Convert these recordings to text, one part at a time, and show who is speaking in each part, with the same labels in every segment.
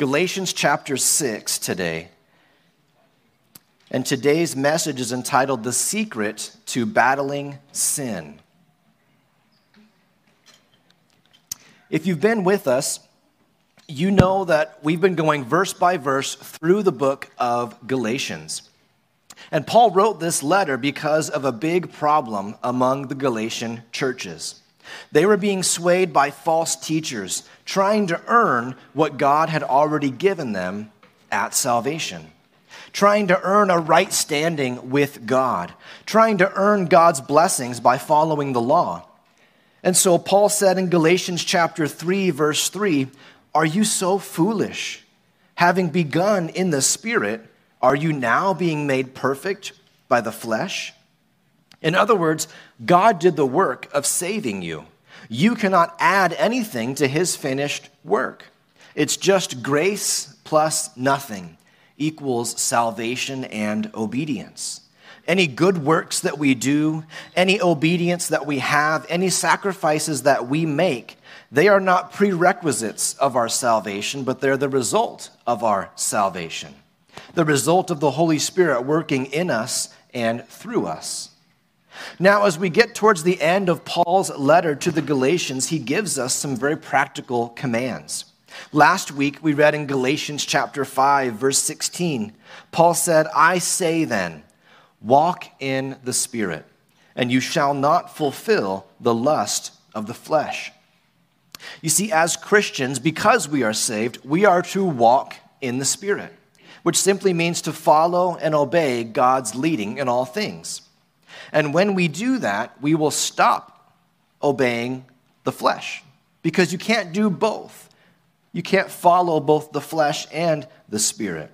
Speaker 1: Galatians chapter 6 today. And today's message is entitled The Secret to Battling Sin. If you've been with us, you know that we've been going verse by verse through the book of Galatians. And Paul wrote this letter because of a big problem among the Galatian churches. They were being swayed by false teachers, trying to earn what God had already given them at salvation, trying to earn a right standing with God, trying to earn God's blessings by following the law. And so Paul said in Galatians chapter 3 verse 3, "Are you so foolish? Having begun in the spirit, are you now being made perfect by the flesh?" In other words, God did the work of saving you. You cannot add anything to his finished work. It's just grace plus nothing equals salvation and obedience. Any good works that we do, any obedience that we have, any sacrifices that we make, they are not prerequisites of our salvation, but they're the result of our salvation. The result of the Holy Spirit working in us and through us. Now, as we get towards the end of Paul's letter to the Galatians, he gives us some very practical commands. Last week, we read in Galatians chapter 5, verse 16, Paul said, I say then, walk in the Spirit, and you shall not fulfill the lust of the flesh. You see, as Christians, because we are saved, we are to walk in the Spirit, which simply means to follow and obey God's leading in all things. And when we do that, we will stop obeying the flesh because you can't do both. You can't follow both the flesh and the spirit.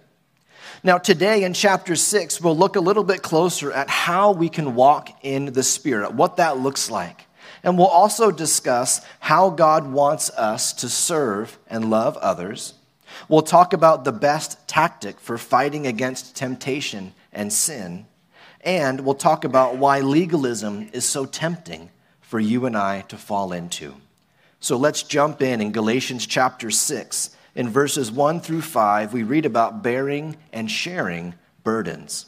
Speaker 1: Now, today in chapter 6, we'll look a little bit closer at how we can walk in the Spirit, what that looks like. And we'll also discuss how God wants us to serve and love others. We'll talk about the best tactic for fighting against temptation and sin. And we'll talk about why legalism is so tempting for you and I to fall into. So let's jump in in Galatians chapter 6. In verses 1 through 5, we read about bearing and sharing burdens.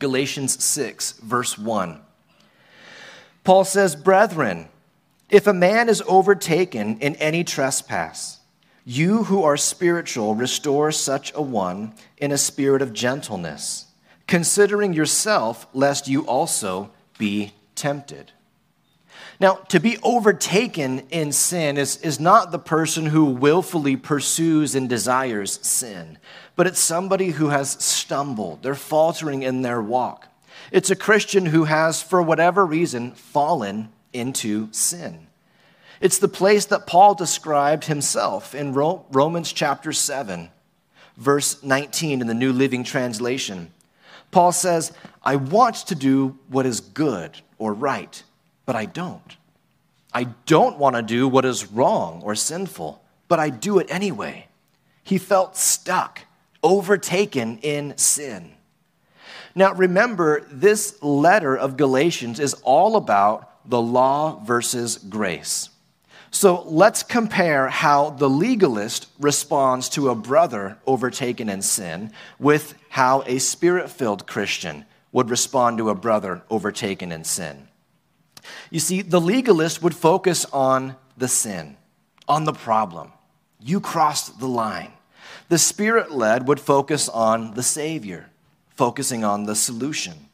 Speaker 1: Galatians 6, verse 1. Paul says, Brethren, if a man is overtaken in any trespass, you who are spiritual restore such a one in a spirit of gentleness considering yourself, lest you also be tempted. Now, to be overtaken in sin is, is not the person who willfully pursues and desires sin, but it's somebody who has stumbled. They're faltering in their walk. It's a Christian who has, for whatever reason, fallen into sin. It's the place that Paul described himself in Romans chapter 7, verse 19 in the New Living Translation. Paul says, I want to do what is good or right, but I don't. I don't want to do what is wrong or sinful, but I do it anyway. He felt stuck, overtaken in sin. Now, remember, this letter of Galatians is all about the law versus grace. So let's compare how the legalist responds to a brother overtaken in sin with how a spirit filled Christian would respond to a brother overtaken in sin. You see, the legalist would focus on the sin, on the problem. You crossed the line. The spirit led would focus on the Savior, focusing on the solution.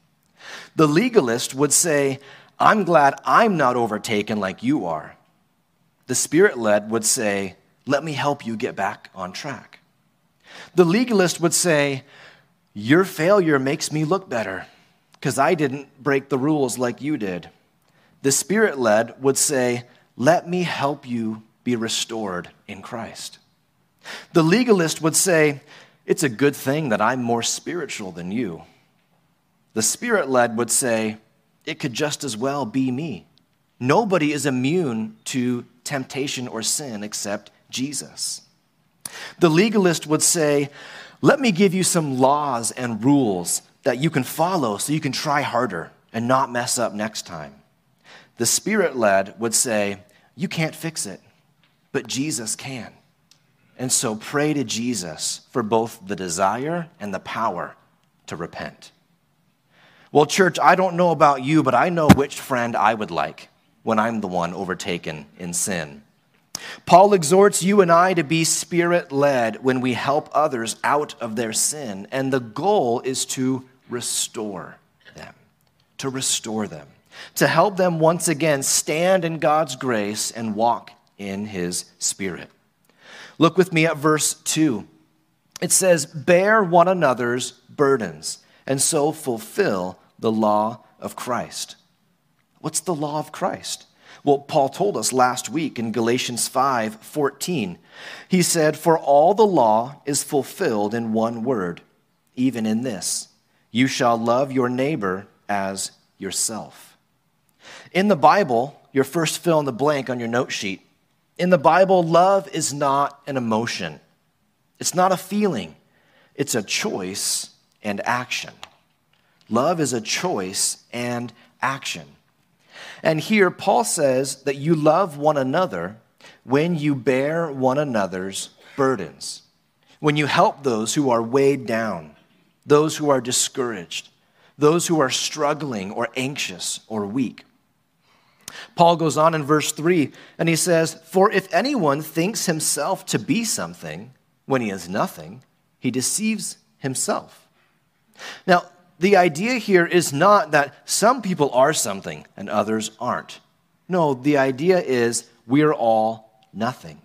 Speaker 1: The legalist would say, I'm glad I'm not overtaken like you are the spirit led would say, Let me help you get back on track. The legalist would say, Your failure makes me look better because I didn't break the rules like you did. The spirit led would say, Let me help you be restored in Christ. The legalist would say, It's a good thing that I'm more spiritual than you. The spirit led would say, It could just as well be me. Nobody is immune to temptation or sin except Jesus. The legalist would say, Let me give you some laws and rules that you can follow so you can try harder and not mess up next time. The spirit led would say, You can't fix it, but Jesus can. And so pray to Jesus for both the desire and the power to repent. Well, church, I don't know about you, but I know which friend I would like when I'm the one overtaken in sin. Paul exhorts you and I to be spirit led when we help others out of their sin, and the goal is to restore them, to restore them, to help them once again stand in God's grace and walk in his spirit. Look with me at verse 2. It says, Bear one another's burdens, and so fulfill the law of Christ. What's the law of Christ? Well, Paul told us last week in Galatians 5 14. He said, For all the law is fulfilled in one word, even in this you shall love your neighbor as yourself. In the Bible, your first fill in the blank on your note sheet, in the Bible, love is not an emotion, it's not a feeling, it's a choice and action. Love is a choice and action. And here, Paul says that you love one another when you bear one another's burdens, when you help those who are weighed down, those who are discouraged, those who are struggling or anxious or weak. Paul goes on in verse 3 and he says, For if anyone thinks himself to be something when he is nothing, he deceives himself. Now, the idea here is not that some people are something and others aren't. No, the idea is we're all nothing.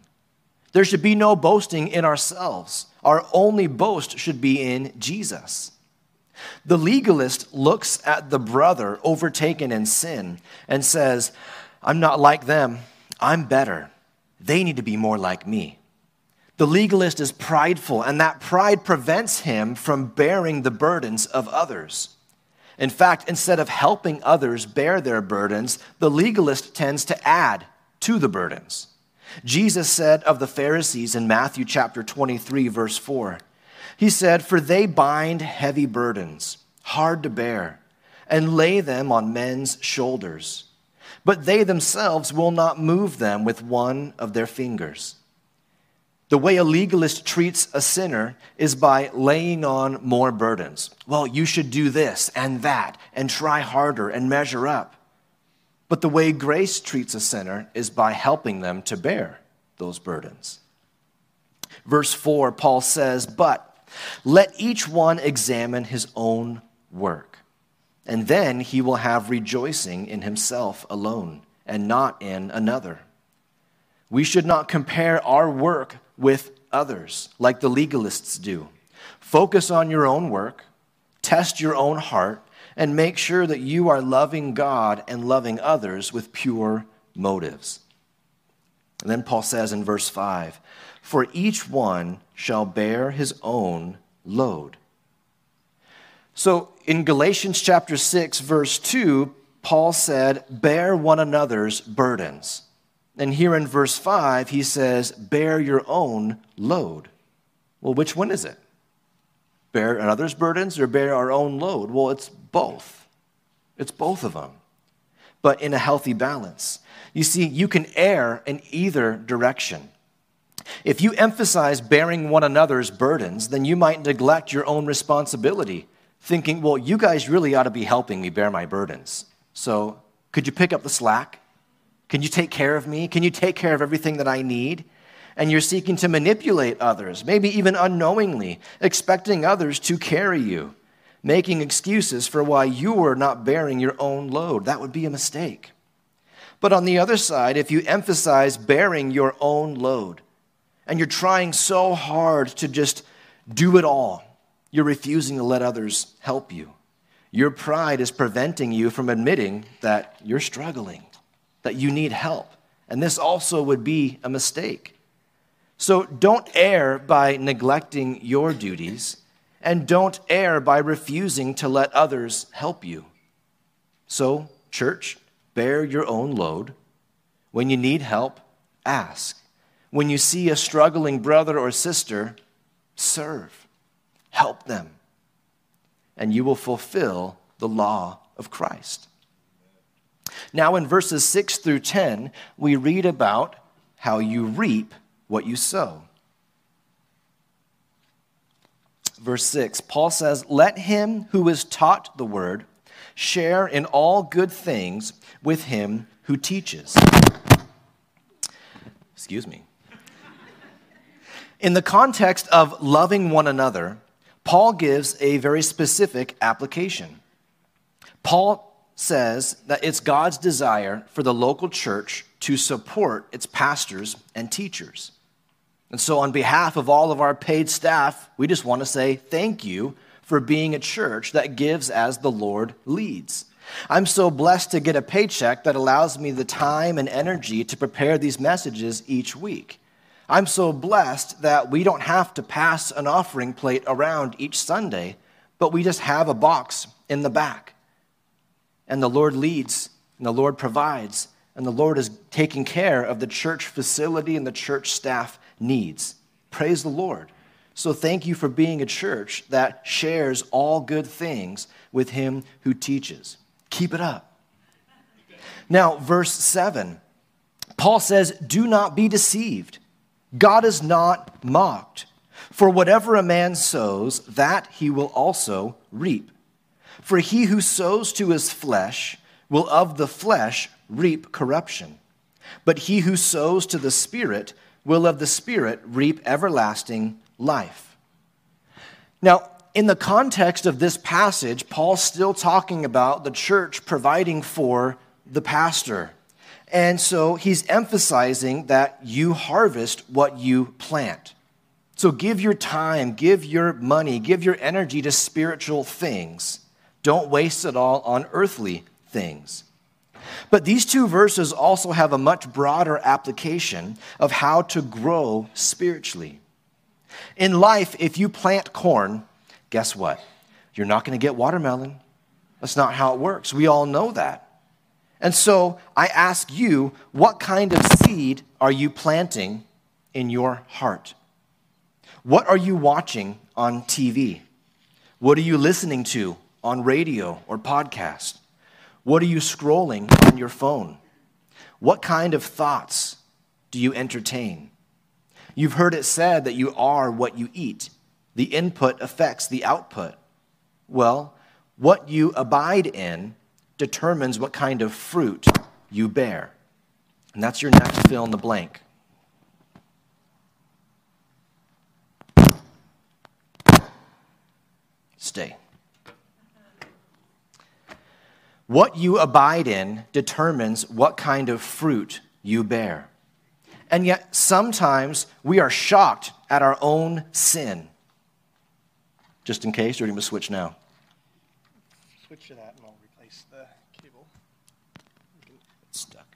Speaker 1: There should be no boasting in ourselves. Our only boast should be in Jesus. The legalist looks at the brother overtaken in sin and says, I'm not like them, I'm better. They need to be more like me. The legalist is prideful, and that pride prevents him from bearing the burdens of others. In fact, instead of helping others bear their burdens, the legalist tends to add to the burdens. Jesus said of the Pharisees in Matthew chapter 23, verse 4, He said, For they bind heavy burdens, hard to bear, and lay them on men's shoulders, but they themselves will not move them with one of their fingers. The way a legalist treats a sinner is by laying on more burdens. Well, you should do this and that and try harder and measure up. But the way grace treats a sinner is by helping them to bear those burdens. Verse 4, Paul says, But let each one examine his own work, and then he will have rejoicing in himself alone and not in another. We should not compare our work with others like the legalists do. Focus on your own work, test your own heart, and make sure that you are loving God and loving others with pure motives. And then Paul says in verse 5 For each one shall bear his own load. So in Galatians chapter 6, verse 2, Paul said, Bear one another's burdens. And here in verse 5, he says, Bear your own load. Well, which one is it? Bear another's burdens or bear our own load? Well, it's both. It's both of them, but in a healthy balance. You see, you can err in either direction. If you emphasize bearing one another's burdens, then you might neglect your own responsibility, thinking, well, you guys really ought to be helping me bear my burdens. So, could you pick up the slack? Can you take care of me? Can you take care of everything that I need? And you're seeking to manipulate others, maybe even unknowingly, expecting others to carry you, making excuses for why you are not bearing your own load. That would be a mistake. But on the other side, if you emphasize bearing your own load, and you're trying so hard to just do it all, you're refusing to let others help you. Your pride is preventing you from admitting that you're struggling that you need help. And this also would be a mistake. So don't err by neglecting your duties, and don't err by refusing to let others help you. So, church, bear your own load. When you need help, ask. When you see a struggling brother or sister, serve, help them, and you will fulfill the law of Christ. Now, in verses 6 through 10, we read about how you reap what you sow. verse 6, Paul says, Let him who is taught the word share in all good things with him who teaches. Excuse me. In the context of loving one another, Paul gives a very specific application. Paul says that it's God's desire for the local church to support its pastors and teachers. And so, on behalf of all of our paid staff, we just want to say thank you for being a church that gives as the Lord leads. I'm so blessed to get a paycheck that allows me the time and energy to prepare these messages each week. I'm so blessed that we don't have to pass an offering plate around each Sunday, but we just have a box in the back. And the Lord leads, and the Lord provides, and the Lord is taking care of the church facility and the church staff needs. Praise the Lord. So thank you for being a church that shares all good things with him who teaches. Keep it up. Now, verse 7, Paul says, Do not be deceived. God is not mocked. For whatever a man sows, that he will also reap. For he who sows to his flesh will of the flesh reap corruption. But he who sows to the Spirit will of the Spirit reap everlasting life. Now, in the context of this passage, Paul's still talking about the church providing for the pastor. And so he's emphasizing that you harvest what you plant. So give your time, give your money, give your energy to spiritual things. Don't waste it all on earthly things. But these two verses also have a much broader application of how to grow spiritually. In life, if you plant corn, guess what? You're not going to get watermelon. That's not how it works. We all know that. And so I ask you, what kind of seed are you planting in your heart? What are you watching on TV? What are you listening to on radio or podcast? What are you scrolling on your phone? What kind of thoughts do you entertain? You've heard it said that you are what you eat. The input affects the output. Well, what you abide in determines what kind of fruit you bear. And that's your next fill in the blank. Stay. What you abide in determines what kind of fruit you bear. And yet, sometimes we are shocked at our own sin. Just in case, you're going to switch now.
Speaker 2: Switch to that and I'll replace the cable.
Speaker 1: It's stuck.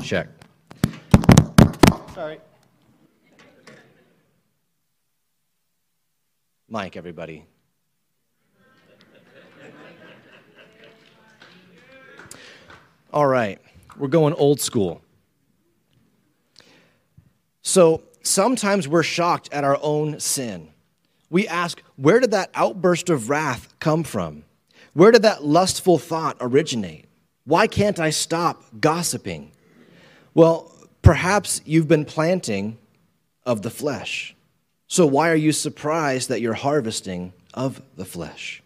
Speaker 1: Check.
Speaker 2: Sorry.
Speaker 1: Mike, everybody. All right, we're going old school. So sometimes we're shocked at our own sin. We ask, where did that outburst of wrath come from? Where did that lustful thought originate? Why can't I stop gossiping? Well, perhaps you've been planting of the flesh. So why are you surprised that you're harvesting of the flesh?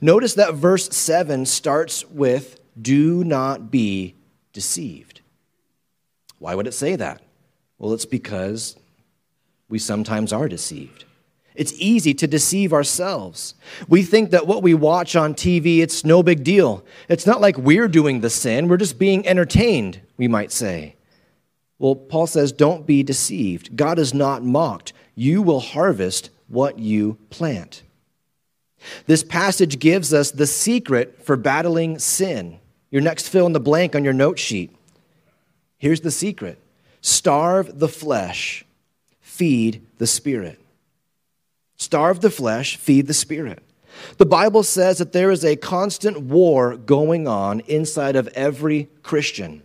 Speaker 1: Notice that verse 7 starts with do not be deceived. Why would it say that? Well, it's because we sometimes are deceived. It's easy to deceive ourselves. We think that what we watch on TV, it's no big deal. It's not like we're doing the sin, we're just being entertained, we might say. Well, Paul says, don't be deceived. God is not mocked. You will harvest what you plant. This passage gives us the secret for battling sin. Your next fill in the blank on your note sheet. Here's the secret starve the flesh, feed the spirit. Starve the flesh, feed the spirit. The Bible says that there is a constant war going on inside of every Christian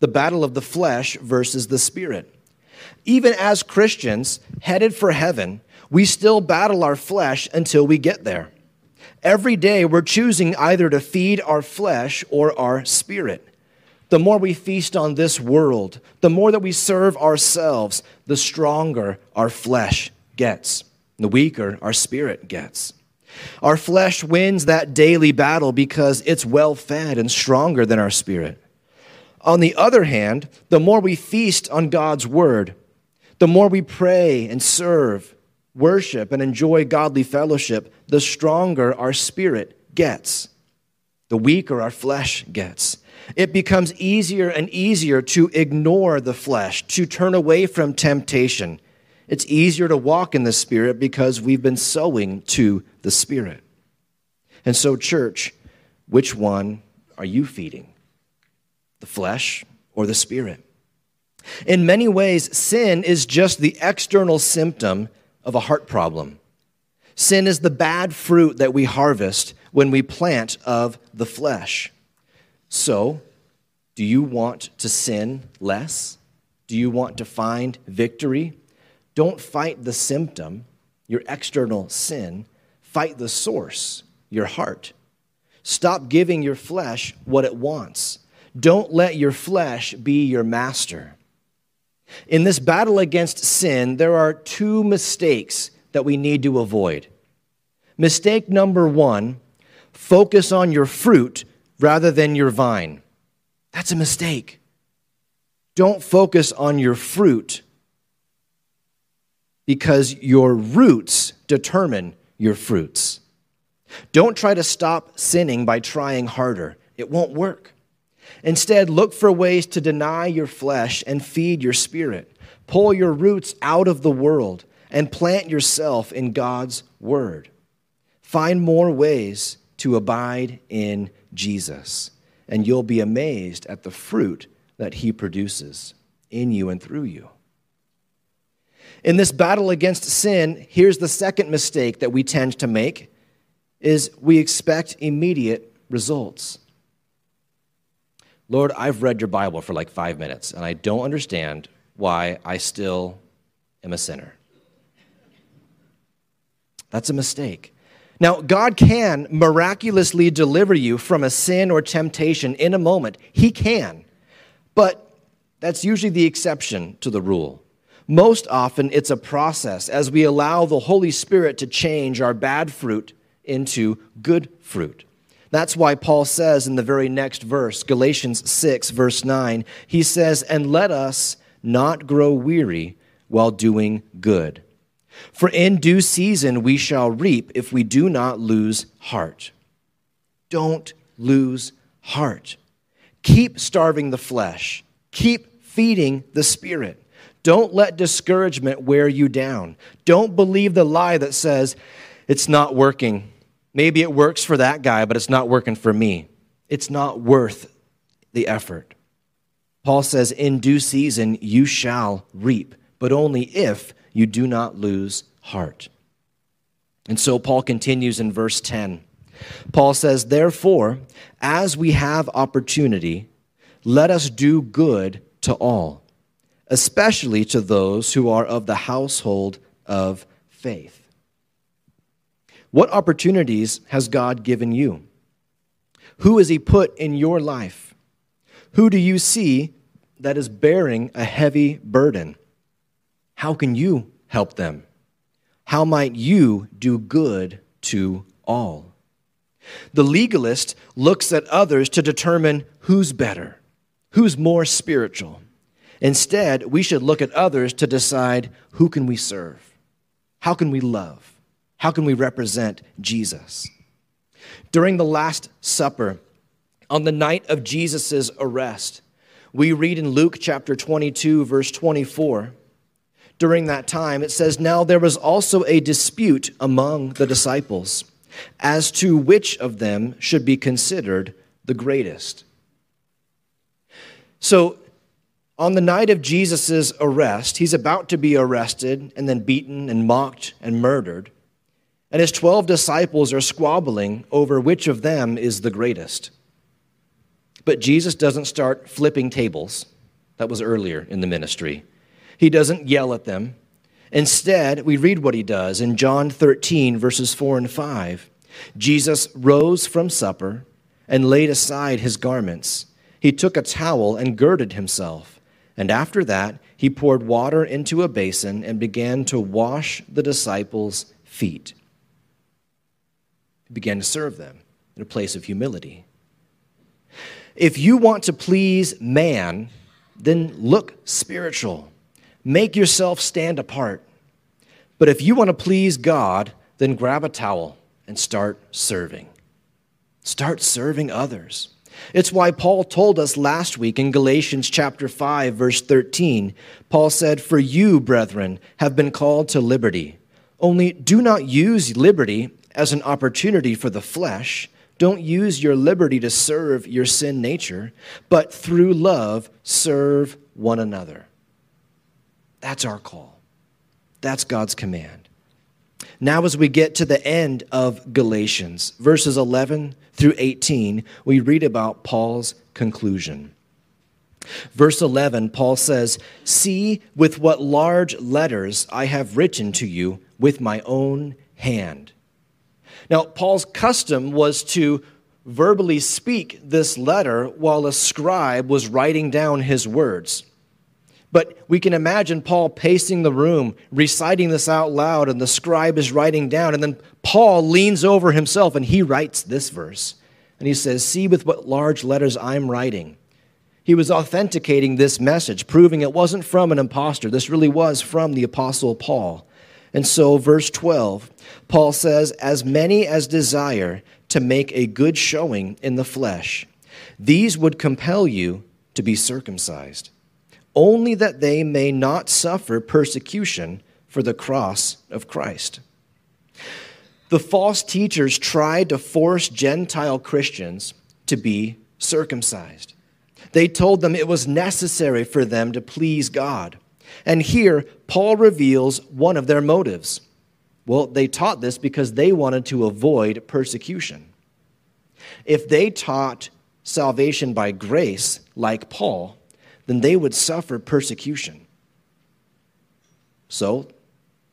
Speaker 1: the battle of the flesh versus the spirit. Even as Christians headed for heaven, we still battle our flesh until we get there. Every day, we're choosing either to feed our flesh or our spirit. The more we feast on this world, the more that we serve ourselves, the stronger our flesh gets, the weaker our spirit gets. Our flesh wins that daily battle because it's well fed and stronger than our spirit. On the other hand, the more we feast on God's word, the more we pray and serve, worship, and enjoy godly fellowship, the stronger our spirit gets, the weaker our flesh gets. It becomes easier and easier to ignore the flesh, to turn away from temptation. It's easier to walk in the Spirit because we've been sowing to the Spirit. And so, church, which one are you feeding? The flesh or the Spirit? In many ways, sin is just the external symptom of a heart problem. Sin is the bad fruit that we harvest when we plant of the flesh. So, do you want to sin less? Do you want to find victory? Don't fight the symptom, your external sin. Fight the source, your heart. Stop giving your flesh what it wants. Don't let your flesh be your master. In this battle against sin, there are two mistakes that we need to avoid. Mistake number one focus on your fruit rather than your vine. That's a mistake. Don't focus on your fruit because your roots determine your fruits. Don't try to stop sinning by trying harder, it won't work. Instead, look for ways to deny your flesh and feed your spirit. Pull your roots out of the world and plant yourself in God's word. Find more ways to abide in Jesus, and you'll be amazed at the fruit that he produces in you and through you. In this battle against sin, here's the second mistake that we tend to make is we expect immediate results. Lord, I've read your Bible for like 5 minutes and I don't understand why I still am a sinner. That's a mistake. Now, God can miraculously deliver you from a sin or temptation in a moment. He can. But that's usually the exception to the rule. Most often, it's a process as we allow the Holy Spirit to change our bad fruit into good fruit. That's why Paul says in the very next verse, Galatians 6, verse 9, he says, And let us not grow weary while doing good. For in due season we shall reap if we do not lose heart. Don't lose heart. Keep starving the flesh, keep feeding the spirit. Don't let discouragement wear you down. Don't believe the lie that says, it's not working. Maybe it works for that guy, but it's not working for me. It's not worth the effort. Paul says, In due season you shall reap, but only if you do not lose heart. And so Paul continues in verse 10. Paul says, Therefore, as we have opportunity, let us do good to all especially to those who are of the household of faith. What opportunities has God given you? Who has He put in your life? Who do you see that is bearing a heavy burden? How can you help them? How might you do good to all? The legalist looks at others to determine who's better, who's more spiritual. Instead, we should look at others to decide who can we serve? How can we love? How can we represent Jesus? During the Last Supper, on the night of Jesus' arrest, we read in Luke chapter 22, verse 24. During that time, it says, Now there was also a dispute among the disciples as to which of them should be considered the greatest. So on the night of Jesus' arrest, he's about to be arrested and then beaten and mocked and murdered. And his 12 disciples are squabbling over which of them is the greatest. But Jesus doesn't start flipping tables. That was earlier in the ministry. He doesn't yell at them. Instead, we read what he does in John 13, verses 4 and 5. Jesus rose from supper and laid aside his garments. He took a towel and girded himself. And after that, he poured water into a basin and began to wash the disciples' feet. Began to serve them in a place of humility. If you want to please man, then look spiritual. Make yourself stand apart. But if you want to please God, then grab a towel and start serving. Start serving others. It's why Paul told us last week in Galatians chapter 5 verse 13. Paul said, "For you, brethren, have been called to liberty. Only do not use liberty as an opportunity for the flesh. Don't use your liberty to serve your sin nature, but through love serve one another." That's our call. That's God's command. Now, as we get to the end of Galatians, verses 11 through 18, we read about Paul's conclusion. Verse 11, Paul says, See with what large letters I have written to you with my own hand. Now, Paul's custom was to verbally speak this letter while a scribe was writing down his words. But we can imagine Paul pacing the room, reciting this out loud, and the scribe is writing down. And then Paul leans over himself and he writes this verse. And he says, See with what large letters I'm writing. He was authenticating this message, proving it wasn't from an impostor. This really was from the Apostle Paul. And so, verse 12, Paul says, As many as desire to make a good showing in the flesh, these would compel you to be circumcised only that they may not suffer persecution for the cross of Christ. The false teachers tried to force Gentile Christians to be circumcised. They told them it was necessary for them to please God. And here, Paul reveals one of their motives. Well, they taught this because they wanted to avoid persecution. If they taught salvation by grace, like Paul, then they would suffer persecution. So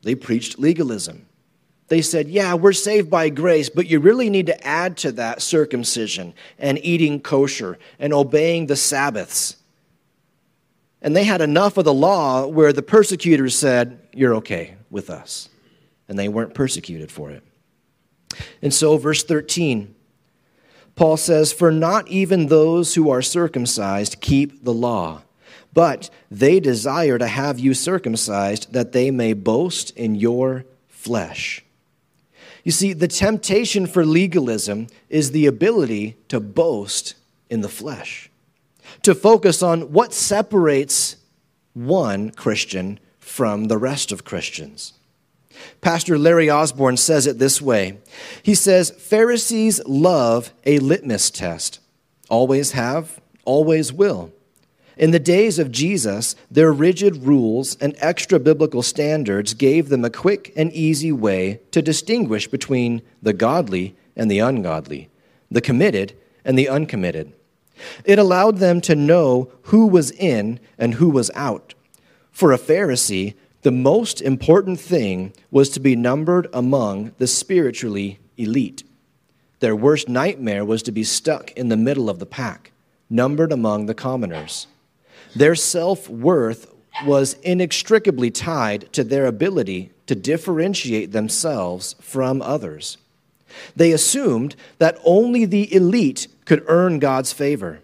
Speaker 1: they preached legalism. They said, Yeah, we're saved by grace, but you really need to add to that circumcision and eating kosher and obeying the Sabbaths. And they had enough of the law where the persecutors said, You're okay with us. And they weren't persecuted for it. And so, verse 13 Paul says, For not even those who are circumcised keep the law, but they desire to have you circumcised, that they may boast in your flesh. You see, the temptation for legalism is the ability to boast in the flesh, to focus on what separates one Christian from the rest of Christians. Pastor Larry Osborne says it this way He says, Pharisees love a litmus test, always have, always will. In the days of Jesus, their rigid rules and extra biblical standards gave them a quick and easy way to distinguish between the godly and the ungodly, the committed and the uncommitted. It allowed them to know who was in and who was out. For a Pharisee, the most important thing was to be numbered among the spiritually elite. Their worst nightmare was to be stuck in the middle of the pack, numbered among the commoners. Their self worth was inextricably tied to their ability to differentiate themselves from others. They assumed that only the elite could earn God's favor.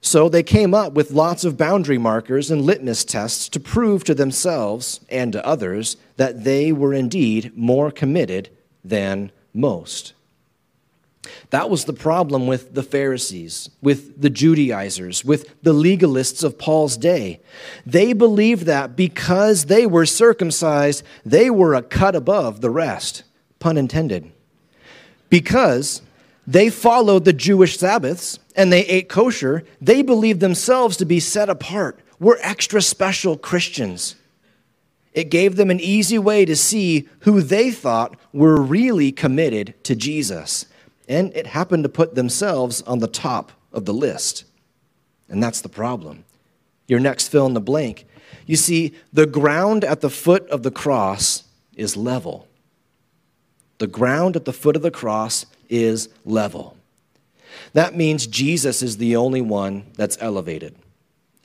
Speaker 1: So they came up with lots of boundary markers and litmus tests to prove to themselves and to others that they were indeed more committed than most. That was the problem with the Pharisees, with the Judaizers, with the legalists of Paul's day. They believed that because they were circumcised, they were a cut above the rest, pun intended. Because they followed the Jewish Sabbaths and they ate kosher. They believed themselves to be set apart. We're extra special Christians. It gave them an easy way to see who they thought were really committed to Jesus. And it happened to put themselves on the top of the list. And that's the problem. Your next fill in the blank. You see, the ground at the foot of the cross is level. The ground at the foot of the cross is level. That means Jesus is the only one that's elevated.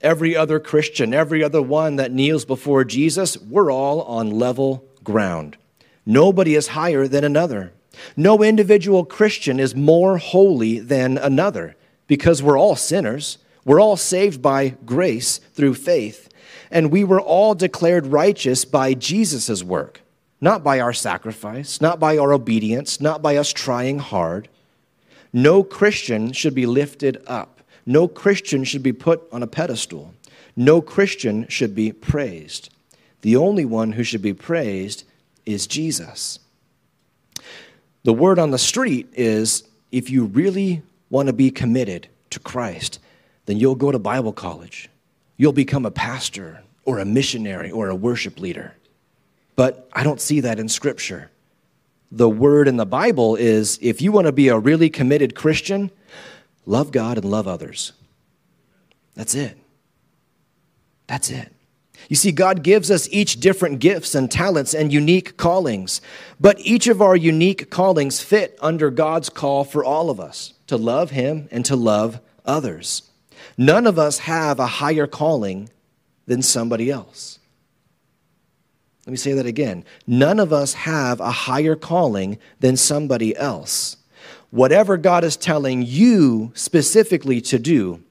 Speaker 1: every other Christian, every other one that kneels before Jesus, we're all on level ground. Nobody is higher than another. No individual Christian is more holy than another because we're all sinners. We're all saved by grace through faith, and we were all declared righteous by Jesus' work, not by our sacrifice, not by our obedience, not by us trying hard. No Christian should be lifted up. No Christian should be put on a pedestal. No Christian should be praised. The only one who should be praised is Jesus. The word on the street is if you really want to be committed to Christ, then you'll go to Bible college. You'll become a pastor or a missionary or a worship leader. But I don't see that in Scripture. The word in the Bible is if you want to be a really committed Christian, love God and love others. That's it. That's it. You see, God gives us each different gifts and talents and unique callings, but each of our unique callings fit under God's call for all of us to love Him and to love others. None of us have a higher calling than somebody else. Let me say that again. None of us have a higher calling than somebody else. Whatever God is telling you specifically to do,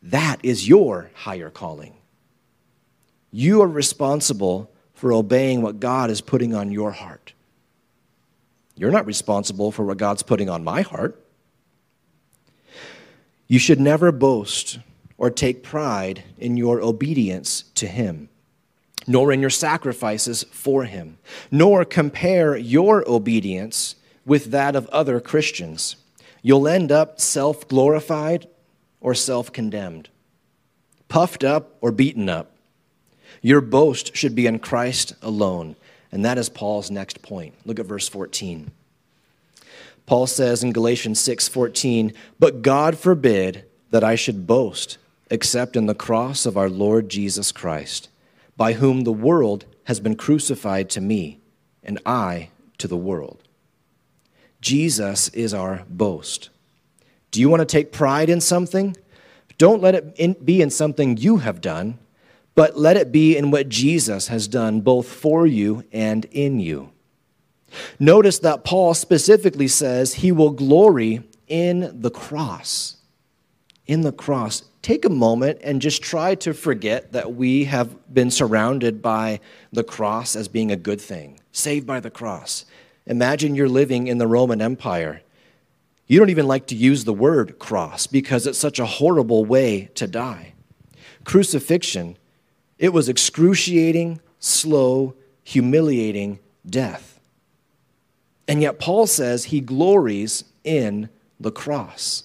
Speaker 1: that is your higher calling. You are responsible for obeying what God is putting on your heart. You're not responsible for what God's putting on my heart. You should never boast or take pride in your obedience to Him, nor in your sacrifices for Him, nor compare your obedience with that of other Christians. You'll end up self glorified or self condemned, puffed up or beaten up. Your boast should be in Christ alone. And that is Paul's next point. Look at verse 14. Paul says in Galatians 6:14, "But God forbid that I should boast except in the cross of our Lord Jesus Christ, by whom the world has been crucified to me, and I to the world." Jesus is our boast. Do you want to take pride in something? Don't let it be in something you have done but let it be in what Jesus has done both for you and in you. Notice that Paul specifically says he will glory in the cross. In the cross. Take a moment and just try to forget that we have been surrounded by the cross as being a good thing, saved by the cross. Imagine you're living in the Roman Empire. You don't even like to use the word cross because it's such a horrible way to die. Crucifixion it was excruciating, slow, humiliating death. And yet, Paul says he glories in the cross.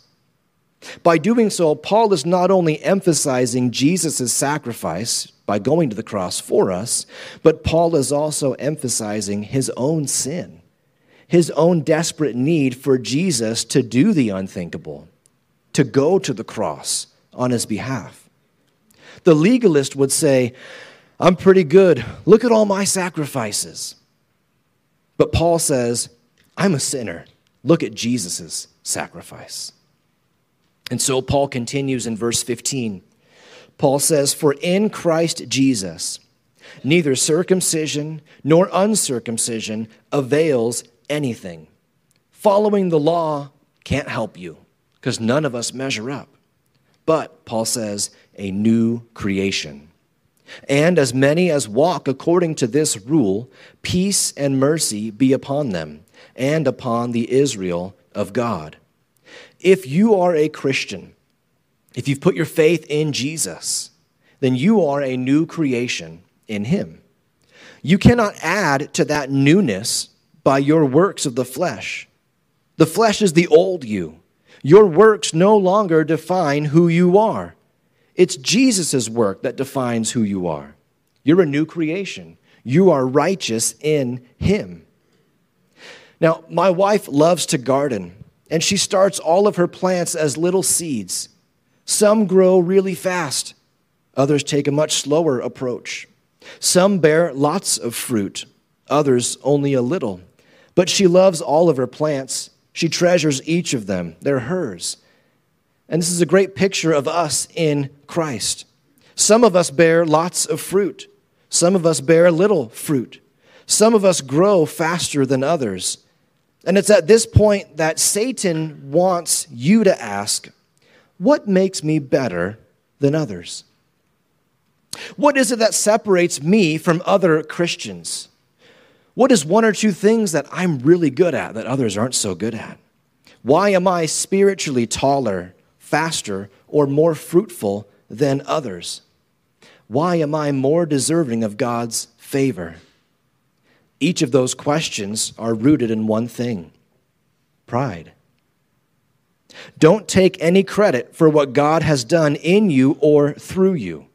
Speaker 1: By doing so, Paul is not only emphasizing Jesus' sacrifice by going to the cross for us, but Paul is also emphasizing his own sin, his own desperate need for Jesus to do the unthinkable, to go to the cross on his behalf. The legalist would say, I'm pretty good. Look at all my sacrifices. But Paul says, I'm a sinner. Look at Jesus' sacrifice. And so Paul continues in verse 15. Paul says, For in Christ Jesus, neither circumcision nor uncircumcision avails anything. Following the law can't help you because none of us measure up. But, Paul says, a new creation. And as many as walk according to this rule, peace and mercy be upon them and upon the Israel of God. If you are a Christian, if you've put your faith in Jesus, then you are a new creation in Him. You cannot add to that newness by your works of the flesh. The flesh is the old you. Your works no longer define who you are. It's Jesus' work that defines who you are. You're a new creation, you are righteous in Him. Now, my wife loves to garden, and she starts all of her plants as little seeds. Some grow really fast, others take a much slower approach. Some bear lots of fruit, others only a little. But she loves all of her plants. She treasures each of them, they're hers. And this is a great picture of us in Christ. Some of us bear lots of fruit. Some of us bear little fruit. Some of us grow faster than others. And it's at this point that Satan wants you to ask, What makes me better than others? What is it that separates me from other Christians? What is one or two things that I'm really good at that others aren't so good at? Why am I spiritually taller, faster, or more fruitful than others? Why am I more deserving of God's favor? Each of those questions are rooted in one thing pride. Don't take any credit for what God has done in you or through you.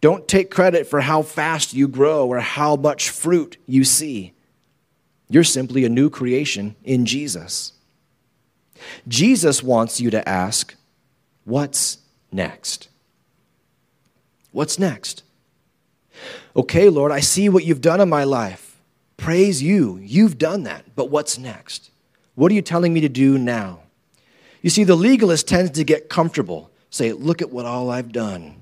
Speaker 1: Don't take credit for how fast you grow or how much fruit you see. You're simply a new creation in Jesus. Jesus wants you to ask, What's next? What's next? Okay, Lord, I see what you've done in my life. Praise you. You've done that. But what's next? What are you telling me to do now? You see, the legalist tends to get comfortable, say, Look at what all I've done.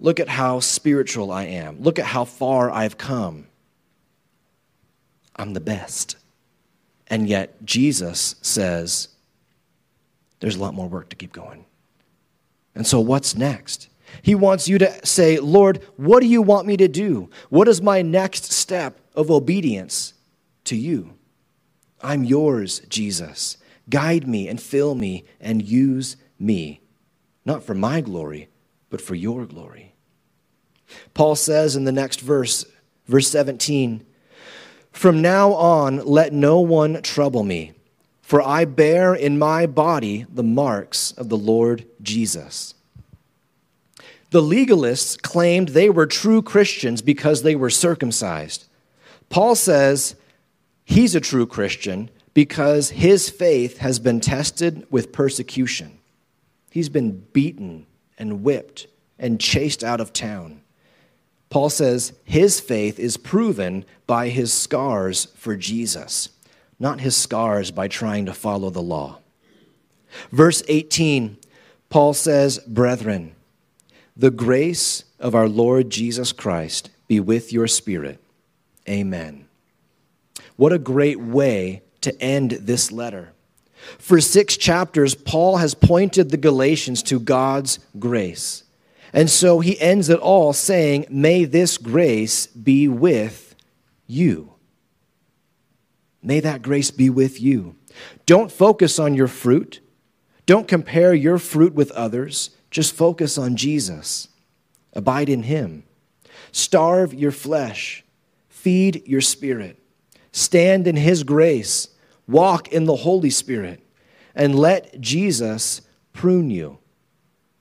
Speaker 1: Look at how spiritual I am. Look at how far I've come. I'm the best. And yet, Jesus says, there's a lot more work to keep going. And so, what's next? He wants you to say, Lord, what do you want me to do? What is my next step of obedience to you? I'm yours, Jesus. Guide me and fill me and use me, not for my glory, but for your glory. Paul says in the next verse, verse 17, From now on, let no one trouble me, for I bear in my body the marks of the Lord Jesus. The legalists claimed they were true Christians because they were circumcised. Paul says he's a true Christian because his faith has been tested with persecution. He's been beaten and whipped and chased out of town. Paul says his faith is proven by his scars for Jesus, not his scars by trying to follow the law. Verse 18, Paul says, Brethren, the grace of our Lord Jesus Christ be with your spirit. Amen. What a great way to end this letter. For six chapters, Paul has pointed the Galatians to God's grace. And so he ends it all saying, May this grace be with you. May that grace be with you. Don't focus on your fruit. Don't compare your fruit with others. Just focus on Jesus. Abide in him. Starve your flesh. Feed your spirit. Stand in his grace. Walk in the Holy Spirit. And let Jesus prune you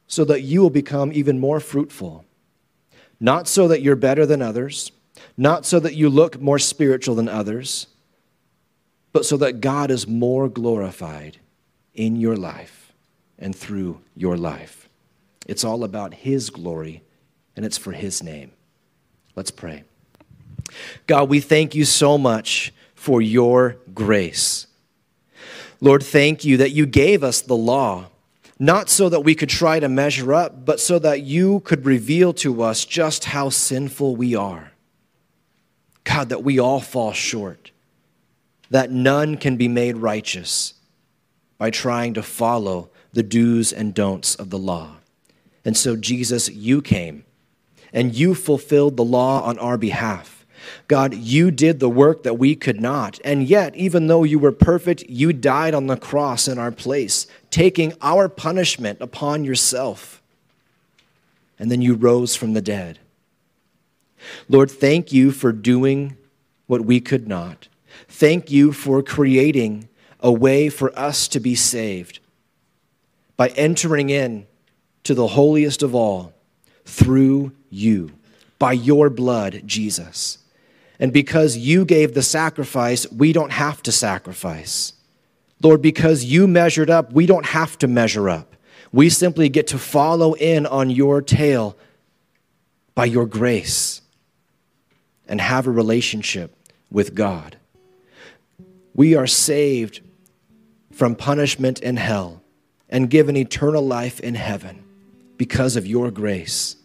Speaker 1: so that you will become even more fruitful. Not so that you're better than others, not so that you look more spiritual than others, but so that God is more glorified in your life and through your life. It's all about His glory and it's for His name. Let's pray. God, we thank you so much for your grace. Lord, thank you that you gave us the law not so that we could try to measure up, but so that you could reveal to us just how sinful we are. God, that we all fall short, that none can be made righteous by trying to follow the do's and don'ts of the law. And so, Jesus, you came and you fulfilled the law on our behalf. God, you did the work that we could not. And yet, even though you were perfect, you died on the cross in our place, taking our punishment upon yourself. And then you rose from the dead. Lord, thank you for doing what we could not. Thank you for creating a way for us to be saved by entering in to the holiest of all through you, by your blood, Jesus. And because you gave the sacrifice, we don't have to sacrifice. Lord, because you measured up, we don't have to measure up. We simply get to follow in on your tail by your grace and have a relationship with God. We are saved from punishment in hell and given eternal life in heaven because of your grace.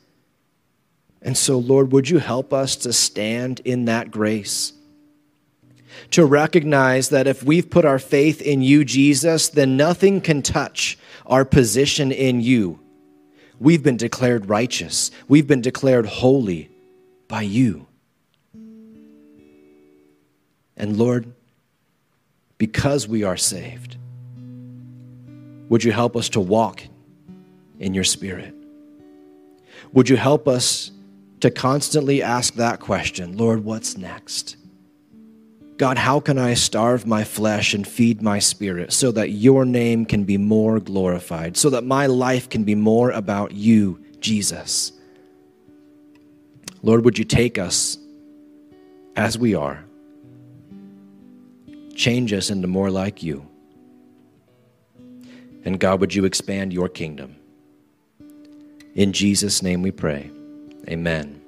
Speaker 1: And so, Lord, would you help us to stand in that grace? To recognize that if we've put our faith in you, Jesus, then nothing can touch our position in you. We've been declared righteous, we've been declared holy by you. And Lord, because we are saved, would you help us to walk in your spirit? Would you help us to constantly ask that question Lord, what's next? God, how can I starve my flesh and feed my spirit so that your name can be more glorified, so that my life can be more about you, Jesus? Lord, would you take us as we are, change us into more like you? And God, would you expand your kingdom? In Jesus' name we pray. Amen.